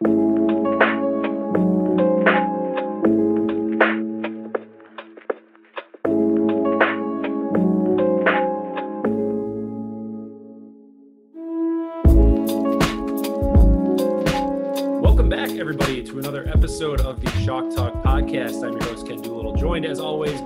Welcome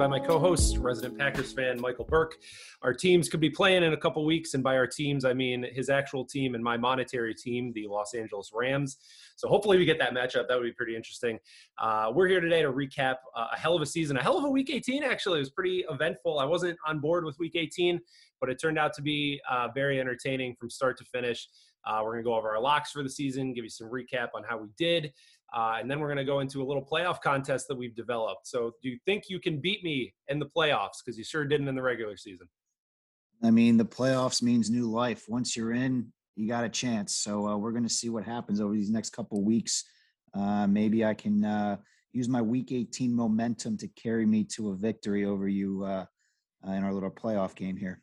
by my co host, resident Packers fan, Michael Burke. Our teams could be playing in a couple weeks, and by our teams, I mean his actual team and my monetary team, the Los Angeles Rams. So hopefully we get that matchup. That would be pretty interesting. Uh, we're here today to recap uh, a hell of a season, a hell of a week 18, actually. It was pretty eventful. I wasn't on board with week 18, but it turned out to be uh, very entertaining from start to finish. Uh, we're going to go over our locks for the season, give you some recap on how we did, uh, and then we're going to go into a little playoff contest that we've developed. So, do you think you can beat me in the playoffs? Because you sure didn't in the regular season. I mean, the playoffs means new life. Once you're in, you got a chance. So uh, we're going to see what happens over these next couple of weeks. Uh, maybe I can uh, use my Week 18 momentum to carry me to a victory over you uh, uh, in our little playoff game here.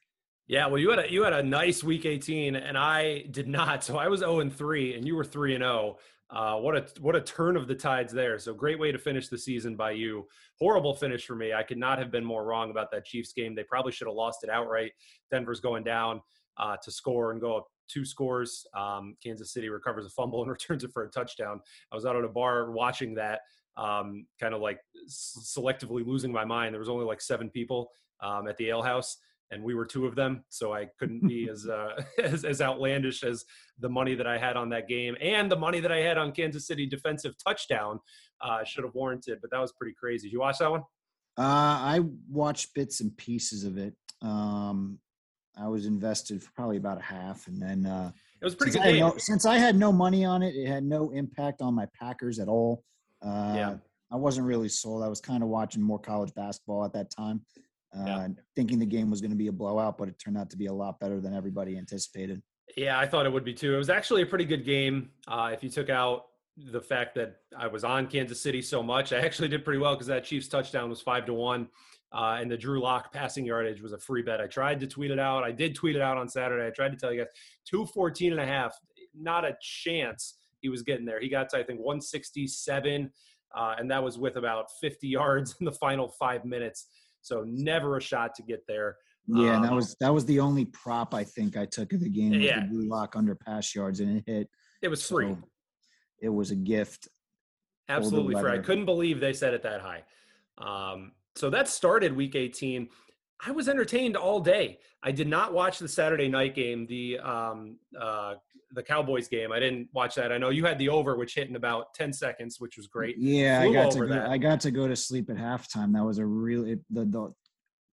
Yeah, well, you had a you had a nice week 18, and I did not. So I was 0 and 3, and you were 3 and 0. Uh, what a what a turn of the tides there. So great way to finish the season by you. Horrible finish for me. I could not have been more wrong about that Chiefs game. They probably should have lost it outright. Denver's going down uh, to score and go up two scores. Um, Kansas City recovers a fumble and returns it for a touchdown. I was out at a bar watching that, um, kind of like selectively losing my mind. There was only like seven people um, at the ale house and we were two of them so i couldn't be as, uh, as as outlandish as the money that i had on that game and the money that i had on kansas city defensive touchdown uh, should have warranted but that was pretty crazy did you watch that one Uh, I watched bits and pieces of it. Um, I was invested for probably about a half, and then uh, it was pretty good I no, since I had no money on it, it had no impact on my Packers at all. Uh, Yeah. I wasn't really sold. I was kind of watching more college basketball at that time, uh, Yeah. thinking the game was going to be a blowout, but it turned out to be a lot better than everybody anticipated. Yeah, I thought it would be too. It was actually a pretty good game. Uh, if you took out the fact that I was on Kansas City so much, I actually did pretty well because that Chiefs touchdown was five to one, uh, and the Drew Lock passing yardage was a free bet. I tried to tweet it out. I did tweet it out on Saturday. I tried to tell you guys 214 and a half, not a chance he was getting there. He got to I think 167, uh, and that was with about 50 yards in the final five minutes. So never a shot to get there. Yeah, and that Um, was that was the only prop I think I took of the game Yeah. the Drew Lock under pass yards, and it hit. It was free. So it was a gift. Absolutely free. I couldn't believe they set it that high. Um, so that started week 18. I was entertained all day. I did not watch the Saturday night game, the um, uh, the Cowboys game. I didn't watch that. I know you had the over, which hit in about 10 seconds, which was great. Yeah, I got to go. I got to go to sleep at halftime. That was a really the the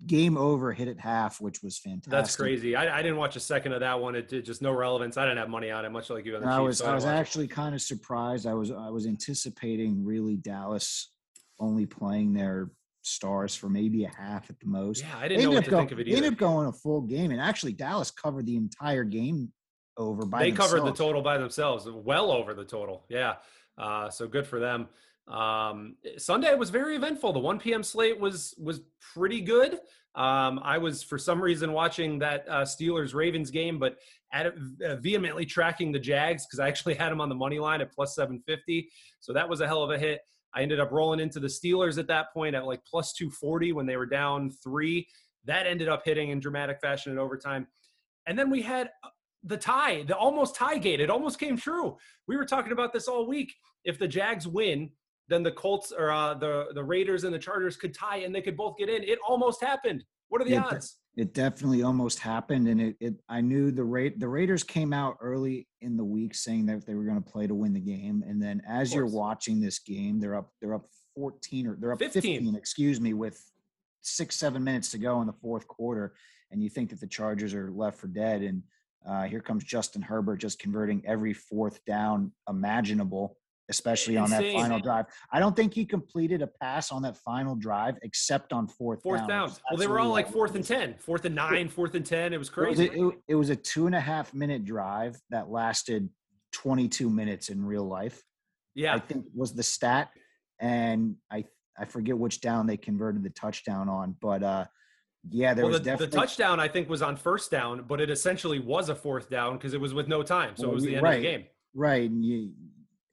game over hit at half, which was fantastic. That's crazy. I, I didn't watch a second of that one. It did just no relevance. I didn't have money on it, much like you on the I Chiefs, was so I didn't was it. actually kind of surprised. I was I was anticipating really Dallas only playing their stars for maybe a half at the most. Yeah, I didn't know what to going, think of it They ended up going a full game, and actually Dallas covered the entire game over by they covered the total by themselves, well over the total. Yeah. Uh, so good for them. Um, Sunday was very eventful. The 1 p.m. slate was was pretty good. Um, I was for some reason watching that uh, Steelers Ravens game, but at, uh, vehemently tracking the Jags because I actually had them on the money line at plus 750. So that was a hell of a hit. I ended up rolling into the Steelers at that point at like plus 240 when they were down three. That ended up hitting in dramatic fashion in overtime. And then we had uh, the tie, the almost tie gate. It almost came true. We were talking about this all week. If the Jags win, then the Colts or uh, the the Raiders and the Chargers could tie, and they could both get in. It almost happened. What are the Yeah, odds? It definitely almost happened, and it, it I knew the rate the Raiders came out early in the week saying that they were going to play to win the game, and then as you're watching this game, they're up they're up 14 or they're up 15. 15, excuse me, with six seven minutes to go in the fourth quarter, and you think that the Chargers are left for dead, and uh, here comes Justin Herbert just converting every fourth down imaginable. Especially on that final drive, I don't think he completed a pass on that final drive except on fourth, Fourth down. down. Well, they were all like fourth and ten, fourth and nine, fourth and ten. It was It was, crazy. a, it, it was a two and a half minute drive that lasted 22 minutes in real life. Yeah, I think was the stat, and I I forget which down they converted the touchdown on, but uh, yeah, there well, was the, the touchdown I think was on first down, but it essentially was a fourth down because it was with no time, so Well, it was the end of the game. right. And you,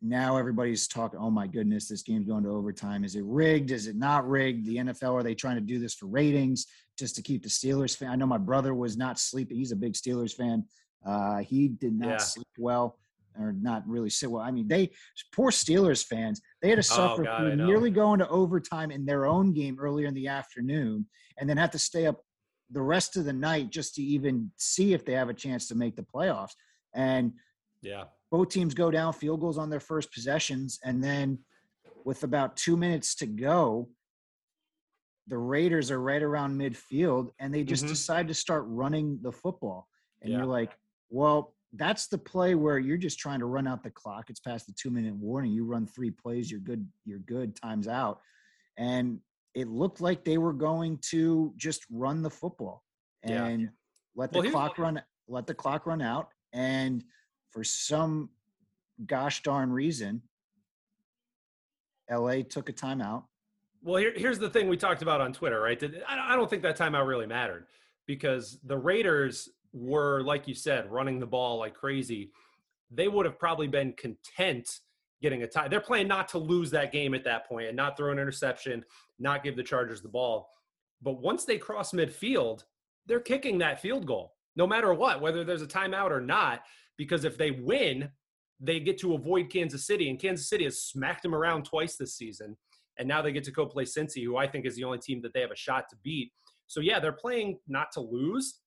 now everybody's talking, oh my goodness, this game's going to overtime. Is it rigged? Is it not rigged? The NFL, are they trying to do this for ratings just to keep the Steelers fan? I know my brother was not sleeping. He's a big Steelers fan. Uh, he did not Yeah. sleep well or not really sit well. I mean, they poor Steelers fans, they had to suffer Oh, God, through nearly going to overtime in their own game earlier in the afternoon and then have to stay up the rest of the night just to even see if they have a chance to make the playoffs. And Yeah. Both teams go down field goals on their first possessions and then with about two minutes to go the raiders are right around midfield and they just Mhm. decide to start running the football and Yeah. you're like well that's the play where you're just trying to run out the clock it's past the two minute warning you run three plays you're good you're good times out and it looked like they were going to just run the football Yeah. and let the Well, clock run let the clock run out and for some gosh darn reason la took a timeout Well, here, here's the thing we talked about on Twitter, right? I don't think that timeout really mattered because the Raiders were, like you said, running the ball like crazy. They would have probably been content getting a tie. They're playing not to lose that game at that point and not throw an interception, not give the Chargers the ball. But once they cross midfield, they're kicking that field goal, no matter what, whether there's a timeout or not. Because if they win, they get to avoid Kansas City, and Kansas City has smacked them around twice this season and now they get to go play Cincy, who I think is the only team that they have a shot to beat. So yeah, they're playing not to lose,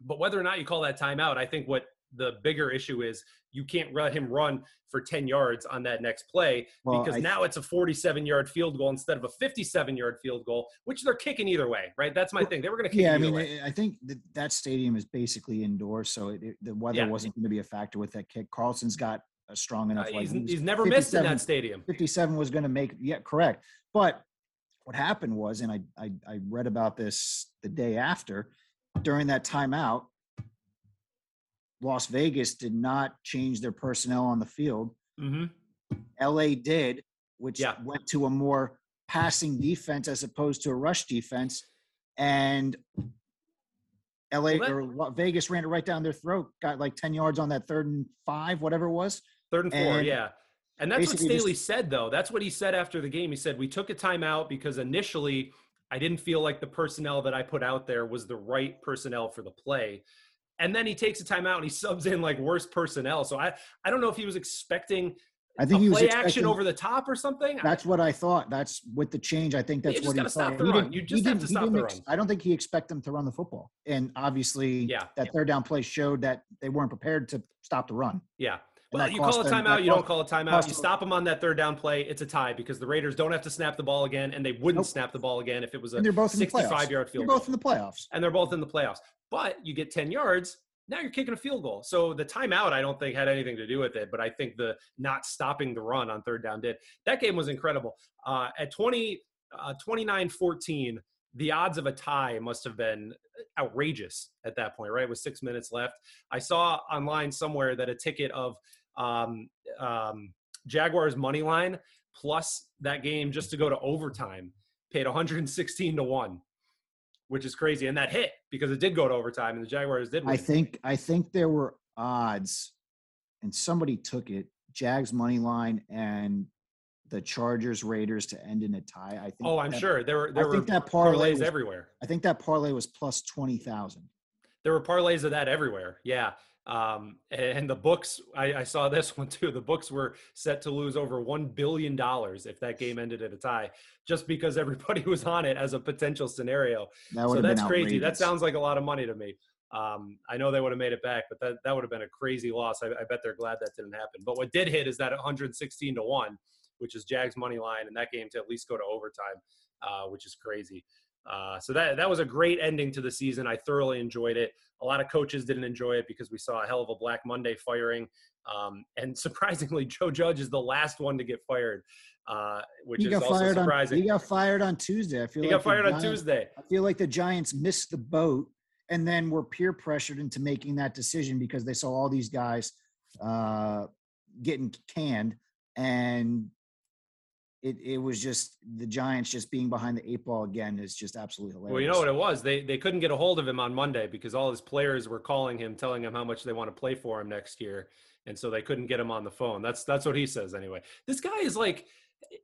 but whether or not you call that timeout, I think what the bigger issue is you can't let him run for 10 yards on that next play Well, because I- now it's a 47 yard field goal instead of a 57 yard field goal, which they're kicking either way, right? That's my thing. They were going to kick yeah, I mean, way. I think that, that stadium is basically indoors, so it, it, the weather Yeah. wasn't going to be a factor with that kick. Carlson's got a strong Uh, enough. leg. he's, He he's never missed in that stadium. 57 was going to make yeah correct but what happened was and I, I i read about this the day after during that timeout las vegas did not change their personnel on the field hmm la did which Yeah. went to a more passing defense as opposed to a rush defense and la or vegas ran it right down their throat got like 10 yards on that third and five whatever it was Third and four, And yeah. And that's what Staley just- said, though. That's what he said after the game. He said, We took a timeout because initially I didn't feel like the personnel that I put out there was the right personnel for the play. And then he takes a timeout and he subs in like worse personnel. So I, I don't know if he was expecting i think a he was play action over the top or something. That's what I thought. That's with the change. I think that's what he thought. He didn't- You just have to stop the ex- run. I don't think he expect them to run the football. And obviously, Yeah. that third down play showed that they weren't prepared to stop the run. Yeah. And Well, you call a timeout, that you don't call a timeout. You stop them on that third down play, it's a tie because the Raiders don't have to snap the ball again, and they wouldn't Nope. snap the ball again if it was a And they're both in the 65 playoffs. yard They're field goal. both in the playoffs. and they're both in the playoffs. But you get 10 yards, now you're kicking a field goal. So the timeout, I don't think had anything to do with it, but I think the not stopping the run on third down did. That game was incredible. Uh, at 20, uh, 29-14, the odds of a tie must have been outrageous at that point, right? With six minutes left. I saw online somewhere that a ticket of um, um, Jaguars money line plus that game just to go to overtime paid 116 to 1 which is crazy and that hit because it did go to overtime and the jaguars did win. I think I think there were odds, and somebody took it. Jags money line and the Chargers Raiders to end in a tie. I think. oh i'm that- sure there were there were think that parlay parlays was- everywhere I think that parlay was plus twenty thousand. there were parlays of that everywhere yeah um, and the books I, I saw this one too the books were set to lose over one billion dollars if that game ended at a tie just because everybody was on it as a potential scenario That so have crazy. That sounds like a lot of money to me. Um, I know they would have made it back, but that, that would have been a crazy loss. I, I bet they're glad that didn't happen. But what did hit is that 116 to one, which is Jags money line, and that game to at least go to overtime, uh, which is crazy. Uh, so that that was a great ending to the season. I thoroughly enjoyed it. A lot of coaches didn't enjoy it because we saw a hell of a Black Monday firing, um, and surprisingly, Joe Judge is the last one to get fired, uh, which he is also fired on. surprising. He got fired on Tuesday. I feel he like got fired on Giants- Tuesday. I feel like the Giants missed the boat and then were peer pressured into making that decision because they saw all these guys uh, getting canned, and it it was just the Giants just being behind the eight ball again is just absolutely hilarious. Well, you know what it was? They they couldn't get a hold of him on Monday because all his players were calling him, telling him how much they want to play for him next year. and so they couldn't get him on the phone. That's that's what he says anyway. This guy is like,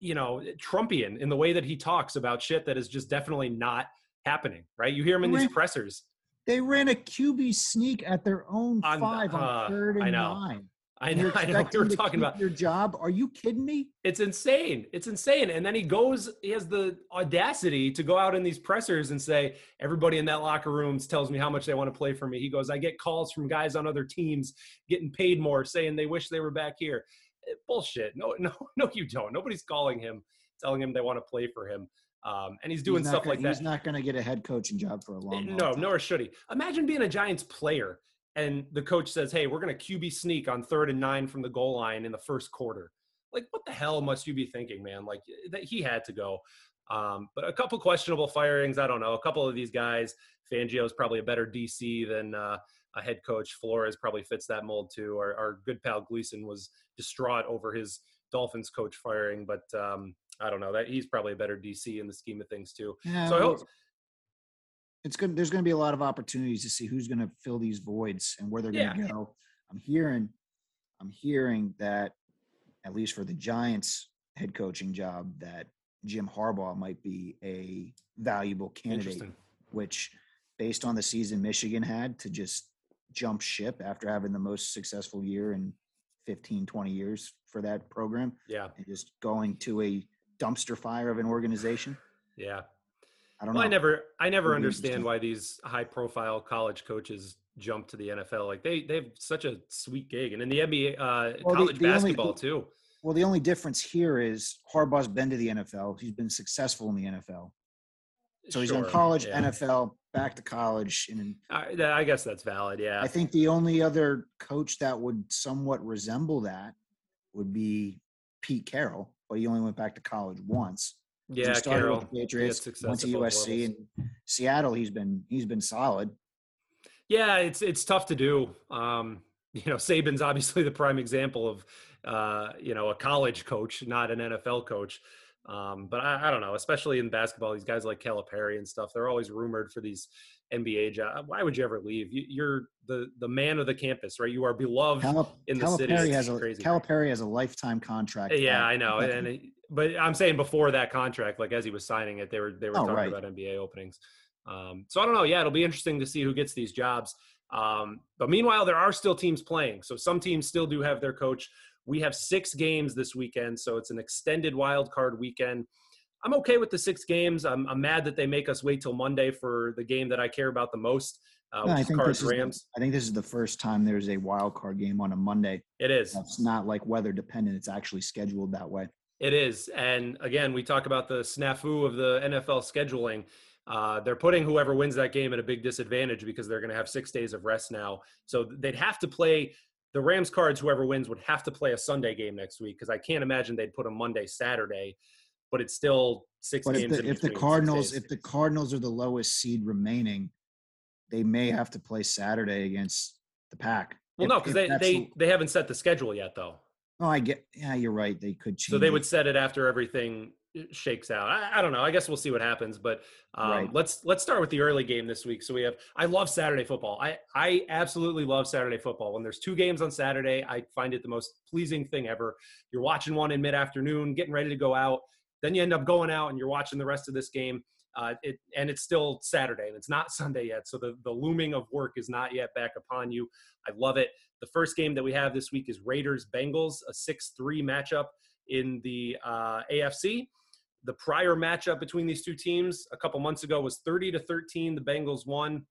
you know, Trumpian in the way that he talks about shit that is just definitely not happening. Right? You hear him in these pressers. They ran a QB sneak at their own on, five on uh, third and nine. I know. I know. We were talking about your job. Are you kidding me? It's insane. It's insane. And then he goes. He has the audacity to go out in these pressers and say, "Everybody in that locker room tells me how much they want to play for me." He goes, "I get calls from guys on other teams getting paid more, saying they wish they were back here." Eh, bullshit. No, no, no. You don't. Nobody's calling him, telling him they want to play for him. Um, and he's doing he's stuff gonna, like that. He's not going to get a head coaching job for a long, eh, long no, nor should he. Imagine being a Giants player and the coach says, "Hey, we're going to QB sneak on third and nine from the goal line in the first quarter." Like, what the hell must you be thinking, man? Like that he had to go. Um, but a couple questionable firings. I don't know. A couple of these guys. Fangio is probably a better DC than uh, a head coach. Flores probably fits that mold too. Our, our good pal Gleason was distraught over his Dolphins coach firing, but um, I don't know that he's probably a better DC in the scheme of things too. Yeah, so I hope it's good. There's going to be a lot of opportunities to see who's going to fill these voids and where they're going to go. I'm hearing, I'm hearing that at least for the Giants head coaching job, that Jim Harbaugh might be a valuable candidate. Which, based on the season Michigan had to just jump ship after having the most successful year in 15, 20 years for that program. Yeah. And just going to a dumpster fire of an organization. Yeah. I don't well, know. I never, I never understand why these high-profile college coaches jump to the NFL. Like they, they have such a sweet gig, and in the NBA, uh, well, college the, the basketball only, too. Well, the only difference here is Harbaugh's been to the NFL. He's been successful in the NFL. So he's sure, done college, yeah. NFL, back to college, and I, I guess that's valid. Yeah, I think the only other coach that would somewhat resemble that would be Pete Carroll, but he only went back to college once. Yeah, he started Carroll. with the Patriots, went to USC, and Seattle. He's been he's been solid. Yeah, it's it's tough to do. Um, you know, Saban's obviously the prime example of uh, you know a college coach, not an NFL coach. Um, but I, I, don't know, especially in basketball, these guys like Calipari and stuff, they're always rumored for these NBA job, Why would you ever leave? You, are the the man of the campus, right? You are beloved Calip- in the Calipari city. Has a, crazy. Calipari has a lifetime contract. Yeah, I know, and, and but I'm saying before that contract, like as he was signing it, they were they were oh, talking right. about NBA openings. Um, so I don't know. Yeah, it'll be interesting to see who gets these jobs. Um, but meanwhile, there are still teams playing. So some teams still do have their coach. We have six games this weekend, so it's an extended wild card weekend. I'm okay with the six games. I'm, I'm mad that they make us wait till Monday for the game that I care about the most, uh, which I think Cards Rams. Is, I think this is the first time there's a wild card game on a Monday. It is. It's not like weather dependent. It's actually scheduled that way. It is. And again, we talk about the snafu of the NFL scheduling. Uh, they're putting whoever wins that game at a big disadvantage because they're going to have six days of rest now. So they'd have to play the Rams cards. Whoever wins would have to play a Sunday game next week because I can't imagine they'd put a Monday Saturday. But it's still six but games. If the, if the Cardinals, if the Cardinals are the lowest seed remaining, they may have to play Saturday against the Pack. Well, if, no, because they they, they haven't set the schedule yet, though. Oh, I get. Yeah, you're right. They could change. So they would set it after everything uh, shakes out. I, I don't know. I guess we'll see what happens. But um, right. let's let's start with the early game this week. So we have. I love Saturday football. I I absolutely love Saturday football. When there's two games on Saturday, I find it the most pleasing thing ever. You're watching one in mid afternoon, getting ready to go out. Then you end up going out and you're watching the rest of this game. Uh, it, and it's still Saturday and it's not Sunday yet. So the, the looming of work is not yet back upon you. I love it. The first game that we have this week is Raiders Bengals, a 6 3 matchup in the uh, AFC. The prior matchup between these two teams a couple months ago was 30 to 13. The Bengals won.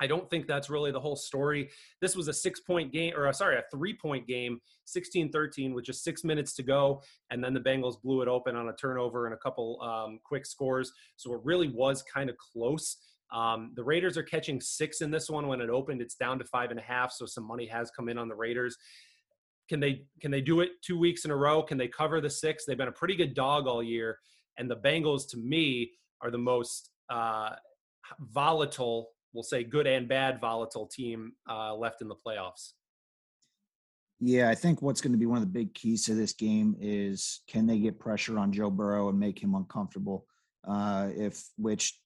I don't think that's really the whole story. This was a six point game, or uh, sorry, a three point game, 16 13, with just six minutes to go. And then the Bengals blew it open on a turnover and a couple um, quick scores. So it really was kind of close. Um, the Raiders are catching six in this one. When it opened, it's down to five and a half. So some money has come in on the Raiders. Can they can they do it two weeks in a row? Can they cover the six? They've been a pretty good dog all year. And the Bengals, to me, are the most uh, volatile we'll say good and bad volatile team uh, left in the playoffs. Yeah, I think what's going to be one of the big keys to this game is can they get pressure on Joe Burrow and make him uncomfortable? Uh, if which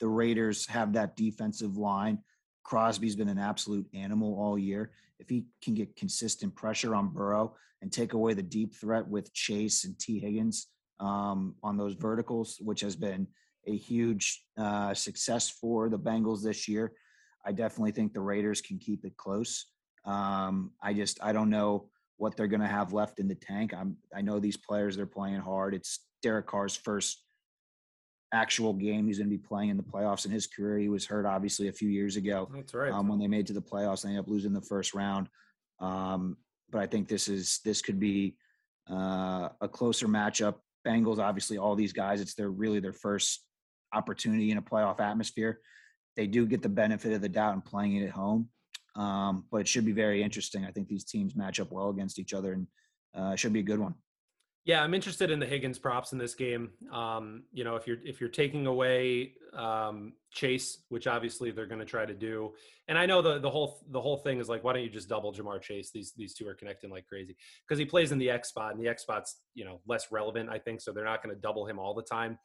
the Raiders have that defensive line. Crosby's been an absolute animal all year. If he can get consistent pressure on Burrow and take away the deep threat with Chase and Tee Higgins um, on those verticals, which has been a huge uh, success for the Bengals this year, I definitely think the Raiders can keep it close. Um, I just I don't know what they're going to have left in the tank. I'm I know these players they're playing hard. It's Derek Carr's first actual game he's going to be playing in the playoffs in his career. He was hurt obviously a few years ago. That's right. Um, when they made to the playoffs, they ended up losing the first round. Um, but I think this is this could be uh, a closer matchup. Bengals, obviously, all these guys, it's their really their first opportunity in a playoff atmosphere. They do get the benefit of the doubt in playing it at home, um, but it should be very interesting. I think these teams match up well against each other, and uh, should be a good one. Yeah, I'm interested in the Higgins props in this game. Um, you know, if you're if you're taking away um, Chase, which obviously they're going to try to do, and I know the the whole the whole thing is like, why don't you just double Ja'Marr Chase? These these two are connecting like crazy because he plays in the X spot, and the X spot's you know less relevant, I think. So they're not going to double him all the time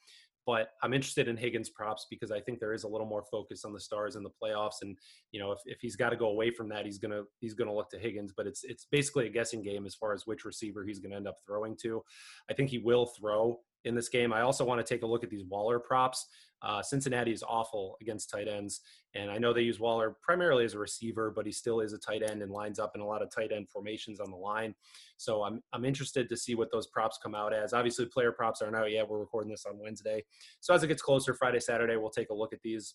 but I'm interested in Higgins props because I think there is a little more focus on the stars in the playoffs. And you know, if, if he's got to go away from that, he's gonna he's gonna look to Higgins. But it's it's basically a guessing game as far as which receiver he's gonna end up throwing to. I think he will throw in this game. I also want to take a look at these Waller props. Uh, Cincinnati is awful against tight ends, and I know they use Waller primarily as a receiver, but he still is a tight end and lines up in a lot of tight end formations on the line. So I'm I'm interested to see what those props come out as. Obviously, player props aren't out yet. We're recording this on Wednesday, so as it gets closer, Friday, Saturday, we'll take a look at these.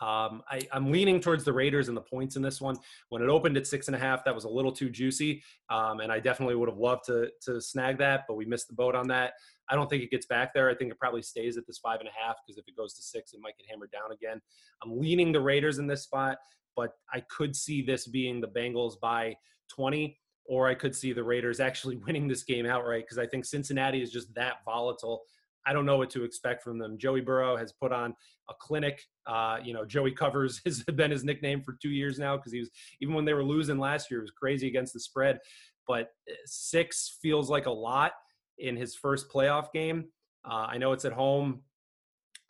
Um, I, am leaning towards the Raiders and the points in this one. When it opened at six and a half, that was a little too juicy, um, and I definitely would have loved to to snag that, but we missed the boat on that. I don't think it gets back there. I think it probably stays at this five and a half because if it goes to six, it might get hammered down again. I'm leaning the Raiders in this spot, but I could see this being the Bengals by 20, or I could see the Raiders actually winning this game outright because I think Cincinnati is just that volatile. I don't know what to expect from them. Joey Burrow has put on a clinic. Uh, you know, Joey covers has been his nickname for two years now because he was even when they were losing last year, it was crazy against the spread. But eh, six feels like a lot in his first playoff game. Uh, I know it's at home.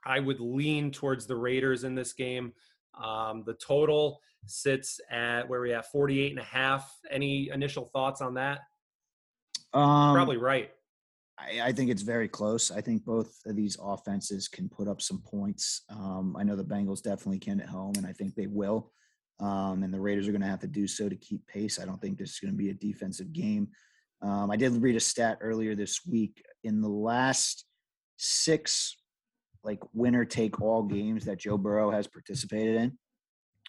I would lean towards the Raiders in this game. Um, the total sits at where we have 48 and a half. Any initial thoughts on that? Um, Probably right. I, I, think it's very close. I think both of these offenses can put up some points. Um, I know the Bengals definitely can at home, and I think they will. Um, and the Raiders are going to have to do so to keep pace. I don't think this is going to be a defensive game. Um, I did read a stat earlier this week. In the last six, like winner take all games that Joe Burrow has participated in,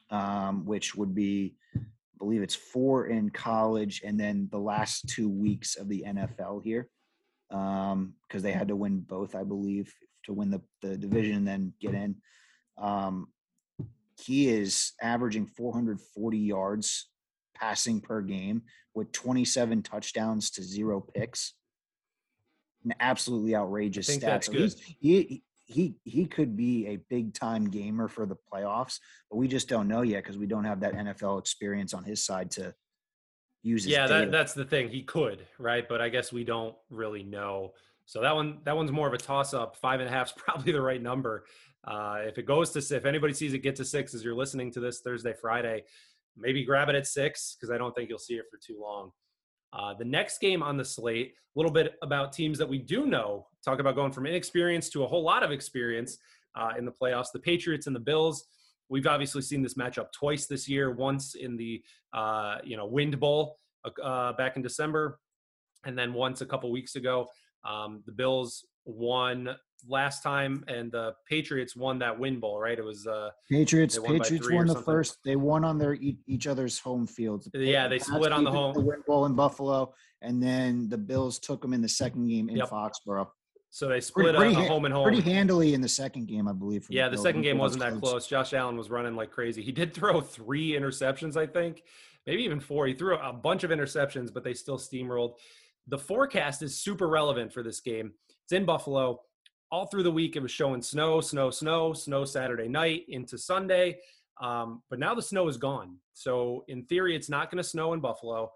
um, which would be, I believe it's four in college, and then the last two weeks of the NFL here, because um, they had to win both, I believe, to win the, the division and then get in. Um, he is averaging 440 yards passing per game with 27 touchdowns to zero picks. An absolutely outrageous stat. That's so good. He, he he could be a big time gamer for the playoffs, but we just don't know yet because we don't have that NFL experience on his side to use. yeah, that, that's the thing. He could, right? But I guess we don't really know. So that one that one's more of a toss up. Five and a half is probably the right number. Uh, if it goes to if anybody sees it get to six as you're listening to this Thursday Friday, maybe grab it at six because I don't think you'll see it for too long. Uh, the next game on the slate, a little bit about teams that we do know. Talk about going from inexperience to a whole lot of experience uh, in the playoffs. The Patriots and the Bills. We've obviously seen this matchup twice this year. Once in the uh, you know Wind Bowl uh, back in December, and then once a couple weeks ago. Um, the Bills won last time, and the Patriots won that win bowl, right? It was uh, Patriots. Patriots won the first. They won on their each other's home fields. Yeah, they split on the home the win bowl in Buffalo, and then the Bills took them in the second game in yep. Foxborough. So they split pretty, pretty, home and home pretty handily in the second game, I believe. Yeah, the, the second game wasn't that close. Josh Allen was running like crazy. He did throw three interceptions, I think, maybe even four. He threw a bunch of interceptions, but they still steamrolled. The forecast is super relevant for this game. It's in Buffalo all through the week it was showing snow snow snow snow saturday night into sunday um, but now the snow is gone so in theory it's not going to snow in buffalo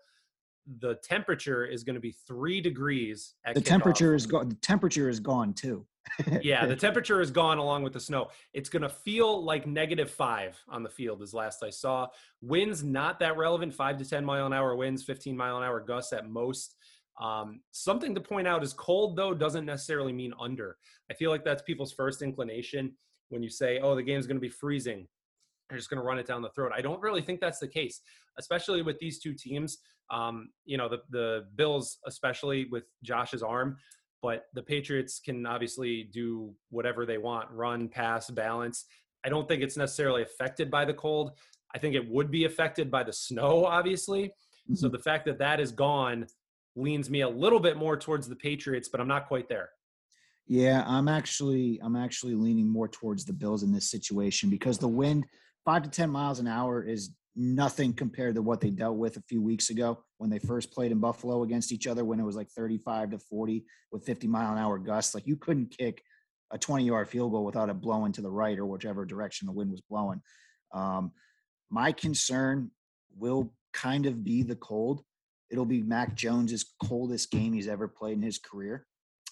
the temperature is going to be three degrees the kickoff. temperature is gone the temperature is gone too yeah, the temperature is gone along with the snow. It's going to feel like negative five on the field, as last I saw. Winds not that relevant, five to 10 mile an hour winds, 15 mile an hour gusts at most. Um, something to point out is cold, though, doesn't necessarily mean under. I feel like that's people's first inclination when you say, oh, the game's going to be freezing. They're just going to run it down the throat. I don't really think that's the case, especially with these two teams. Um, you know, the, the Bills, especially with Josh's arm, but the Patriots can obviously do whatever they want run, pass, balance. I don't think it's necessarily affected by the cold. I think it would be affected by the snow, obviously. Mm-hmm. So the fact that that is gone leans me a little bit more towards the Patriots, but I'm not quite there. Yeah, I'm actually I'm actually leaning more towards the Bills in this situation because the wind, five to ten miles an hour, is nothing compared to what they dealt with a few weeks ago when they first played in Buffalo against each other when it was like 35 to 40 with 50 mile an hour gusts. Like you couldn't kick a 20 yard field goal without it blowing to the right or whichever direction the wind was blowing. Um, my concern will kind of be the cold. It'll be Mac Jones's coldest game he's ever played in his career.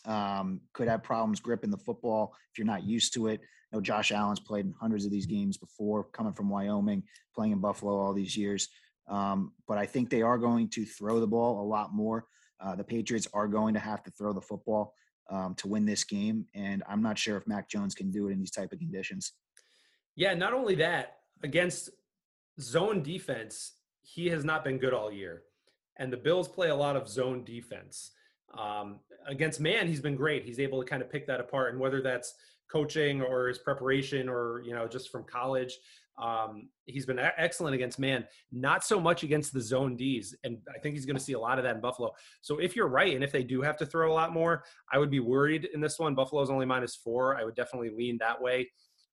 Um, could have problems gripping the football if you're not used to it know Josh Allen's played in hundreds of these games before, coming from Wyoming, playing in Buffalo all these years. Um, but I think they are going to throw the ball a lot more. Uh, the Patriots are going to have to throw the football um, to win this game, and I'm not sure if Mac Jones can do it in these type of conditions. Yeah, not only that, against zone defense, he has not been good all year, and the Bills play a lot of zone defense. Um, against man, he's been great. He's able to kind of pick that apart, and whether that's coaching or his preparation or you know just from college um, he's been excellent against man not so much against the zone d's and i think he's going to see a lot of that in buffalo so if you're right and if they do have to throw a lot more i would be worried in this one buffalo's only minus four i would definitely lean that way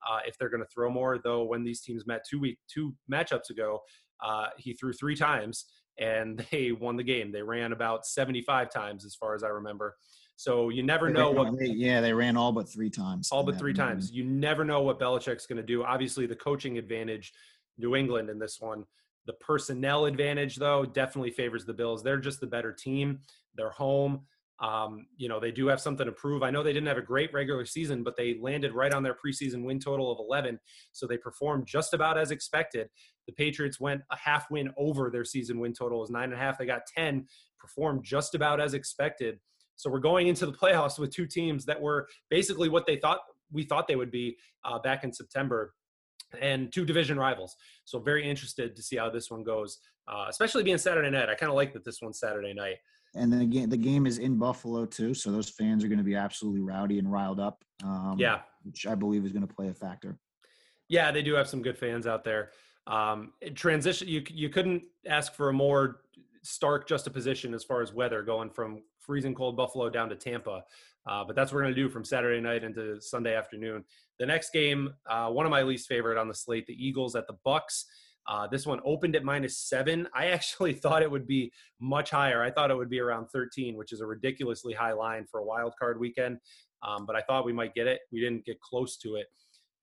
uh, if they're going to throw more though when these teams met two week two matchups ago uh, he threw three times and they won the game they ran about 75 times as far as i remember so you never know what. yeah, they ran all but three times. All but three times. You never know what Belichick's going to do. Obviously, the coaching advantage, New England in this one. The personnel advantage, though, definitely favors the Bills. They're just the better team. They're home. Um, you know, they do have something to prove. I know they didn't have a great regular season, but they landed right on their preseason win total of 11. So they performed just about as expected. The Patriots went a half win over their season win total was nine and a half. They got 10, performed just about as expected. So we're going into the playoffs with two teams that were basically what they thought we thought they would be uh, back in September, and two division rivals. So very interested to see how this one goes, uh, especially being Saturday night. I kind of like that this one's Saturday night. And then again, the game is in Buffalo too, so those fans are going to be absolutely rowdy and riled up. Um, yeah, which I believe is going to play a factor. Yeah, they do have some good fans out there. Um, transition, you you couldn't ask for a more stark juxtaposition as far as weather going from freezing cold Buffalo down to Tampa. Uh, but that's what we're going to do from Saturday night into Sunday afternoon. The next game, uh, one of my least favorite on the slate, the Eagles at the Bucs. Uh, this one opened at minus seven. I actually thought it would be much higher. I thought it would be around 13, which is a ridiculously high line for a wild card weekend. Um, but I thought we might get it. We didn't get close to it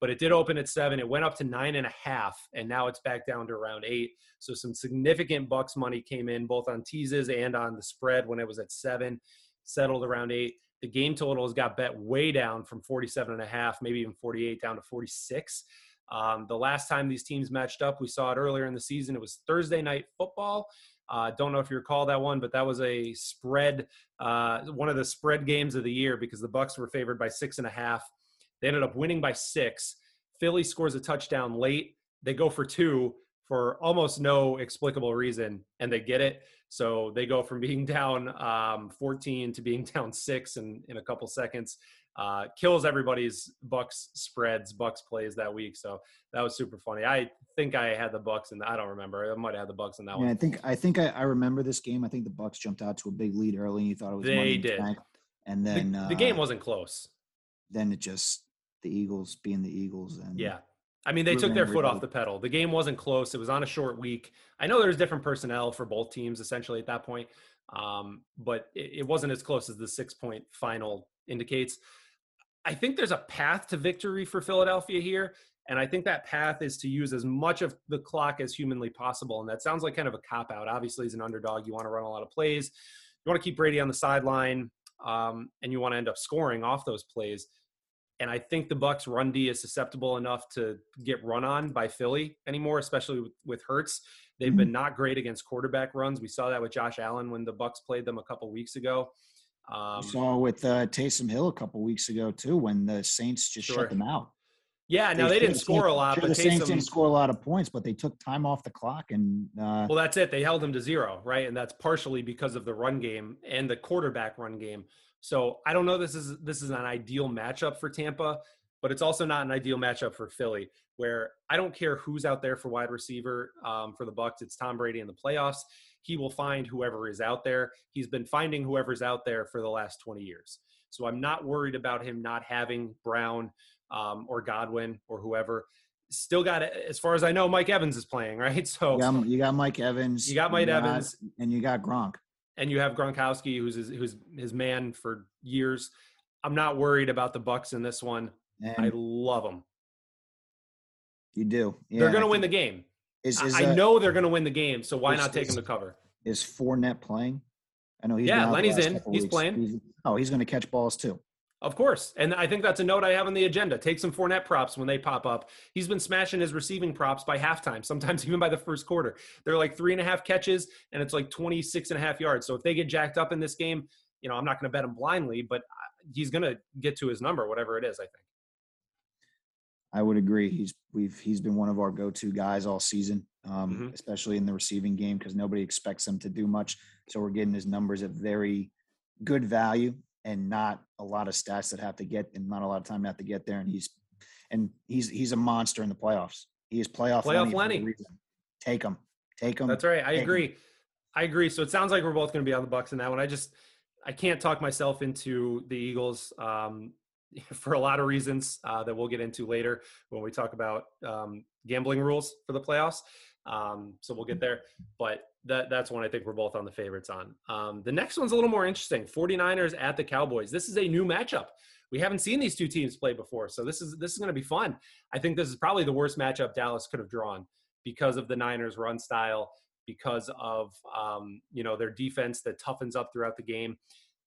but it did open at seven. It went up to nine and a half, and now it's back down to around eight. So some significant Bucs money came in both on teases and on the spread when it was at seven, settled around eight. The game totals got bet way down from 47 and a half, maybe even 48 down to 46. Um, the last time these teams matched up, we saw it earlier in the season. It was Thursday night football. Uh, don't know if you recall that one, but that was a spread, uh, one of the spread games of the year because the Bucs were favored by six and a half they ended up winning by six. Philly scores a touchdown late. They go for two for almost no explicable reason, and they get it. So they go from being down um, 14 to being down six in, in a couple seconds. Uh, kills everybody's Bucs spreads, Bucs plays that week. So that was super funny. I think I had the Bucs, and I don't remember. I might have had the Bucs in that yeah, one. I think I think I, I, remember this game. I think the Bucs jumped out to a big lead early, and you thought it was they did. And then the, the uh, game wasn't close. Then it just the Eagles being the Eagles. And yeah, I mean they took their foot off the pedal. The game wasn't close. It was on a short week. I know there was different personnel for both teams essentially at that point, um, but it, it wasn't as close as the six point final indicates. I think there's a path to victory for Philadelphia here. And I think that path is to use as much of the clock as humanly possible. And that sounds like kind of a cop out. Obviously, as an underdog, you want to run a lot of plays. You want to keep Brady on the sideline, um, and you want to end up scoring off those plays. And I think the Bucs run D is susceptible enough to get run on by Philly anymore, especially with, with Hurts. They've mm-hmm. been not great against quarterback runs. We saw that with Josh Allen when the Bucs played them a couple weeks ago. Um, we saw with uh, Taysom Hill a couple weeks ago too, when the Saints just sure. shut them out. Yeah, now they, they didn't score a lot, sure but the Saints didn't score a lot of points, but they took time off the clock and. Uh, well, that's it. They held them to zero, right? And that's partially because of the run game and the quarterback run game. So I don't know. This is this is an ideal matchup for Tampa, but it's also not an ideal matchup for Philly, where I don't care who's out there for wide receiver um, for the Bucs. It's Tom Brady in the playoffs. He will find whoever is out there. He's been finding whoever's out there for the last 20 years. So I'm not worried about him not having Brown um, or Godwin or whoever. Still got it. As far as I know, Mike Evans is playing, right? So you got, you got Mike Evans. You got Mike you got, Evans, and you got Gronk, and you have Gronkowski, who's his, who's his man for years. I'm not worried about the Bucs in this one. And I love them. You do. Yeah, they're going to win the game. Is, is I, know they're going to win the game, so why is, not take them to cover? Is Fournette playing? I know he's yeah. Lenny's in. He's weeks. playing. He's, oh, he's going to catch balls too. Of course. And I think that's a note I have on the agenda. Take some Fournette props when they pop up. He's been smashing his receiving props by halftime, sometimes even by the first quarter. They're like three and a half catches, and it's like 26 and a half yards. So if they get jacked up in this game, you know, I'm not going to bet him blindly, but uh, he's going to get to his number, whatever it is, I think. I would agree. He's we've he's been one of our go-to guys all season, um, mm-hmm. especially in the receiving game because nobody expects him to do much. So we're getting his numbers at very good value and not a lot of stats that have to get and not a lot of time to have to get there. And he's and he's he's a monster in the playoffs. He is playoff, playoff Lenny. Lenny. Take him, take him. That's right. I agree. Him. I agree. So it sounds like we're both going to be on the Bucs in that one. I just I can't talk myself into the Eagles um, for a lot of reasons uh, that we'll get into later when we talk about um, gambling rules for the playoffs. Um, so we'll get there. But that that's one I think we're both on the favorites on. Um, the next one's a little more interesting 49ers at the Cowboys. This is a new matchup. We haven't seen these two teams play before, so this is this is going to be fun. I think this is probably the worst matchup Dallas could have drawn because of the Niners' run style, because of um, you know their defense that toughens up throughout the game.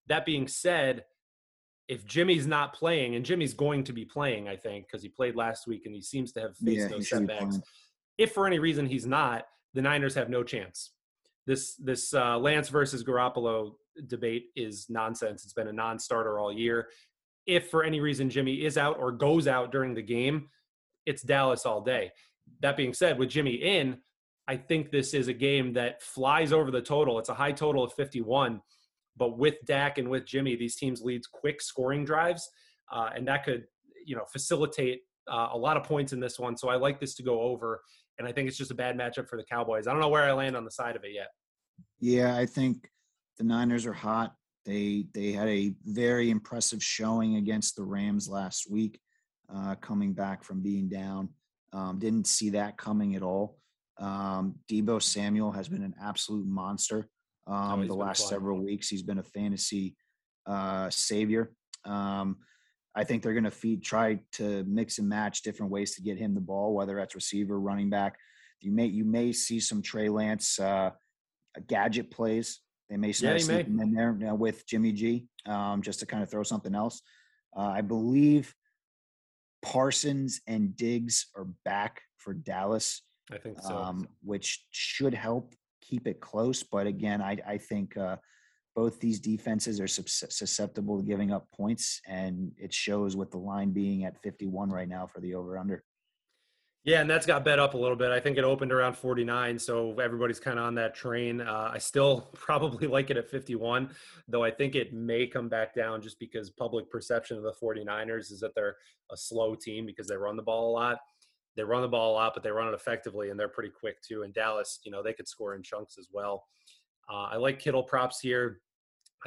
That being said, if Jimmy's not playing, and Jimmy's going to be playing, I think, because he played last week and he seems to have faced yeah, those setbacks. If for any reason he's not, the Niners have no chance this this uh, Lance versus Garoppolo debate is nonsense. It's been a non-starter all year. If for any reason Jimmy is out or goes out during the game, it's Dallas all day. That being said, with Jimmy in, I think this is a game that flies over the total. It's a high total of 51, but with Dak and with Jimmy, these teams leads quick scoring drives, uh, and that could you know facilitate uh, a lot of points in this one. So I like this to go over and I think it's just a bad matchup for the Cowboys. I don't know where I land on the side of it yet. Yeah, I think the Niners are hot. They they had a very impressive showing against the Rams last week, uh, coming back from being down. Um, didn't see that coming at all. Um, Deebo Samuel has been an absolute monster um, oh, the last several weeks. He's been a fantasy uh, savior. Um, I think they're going to feed, try to mix and match different ways to get him the ball, whether that's receiver, running back. You may you may see some Trey Lance uh, gadget plays. They may yeah, slip him in there with Jimmy G, um, just to kind of throw something else. Uh, I believe Parsons and Diggs are back for Dallas. I think so, um, which should help keep it close. But again, I, I think uh, both these defenses are susceptible to giving up points, and it shows with the line being at 51 right now for the over under. Yeah, and that's got bet up a little bit. I think it opened around 49, so everybody's kind of on that train. Uh, I still probably like it at 51, though I think it may come back down just because public perception of the 49ers is that they're a slow team because they run the ball a lot. They run the ball a lot, but they run it effectively, and they're pretty quick too. And Dallas, you know, they could score in chunks as well. Uh, I like Kittle props here.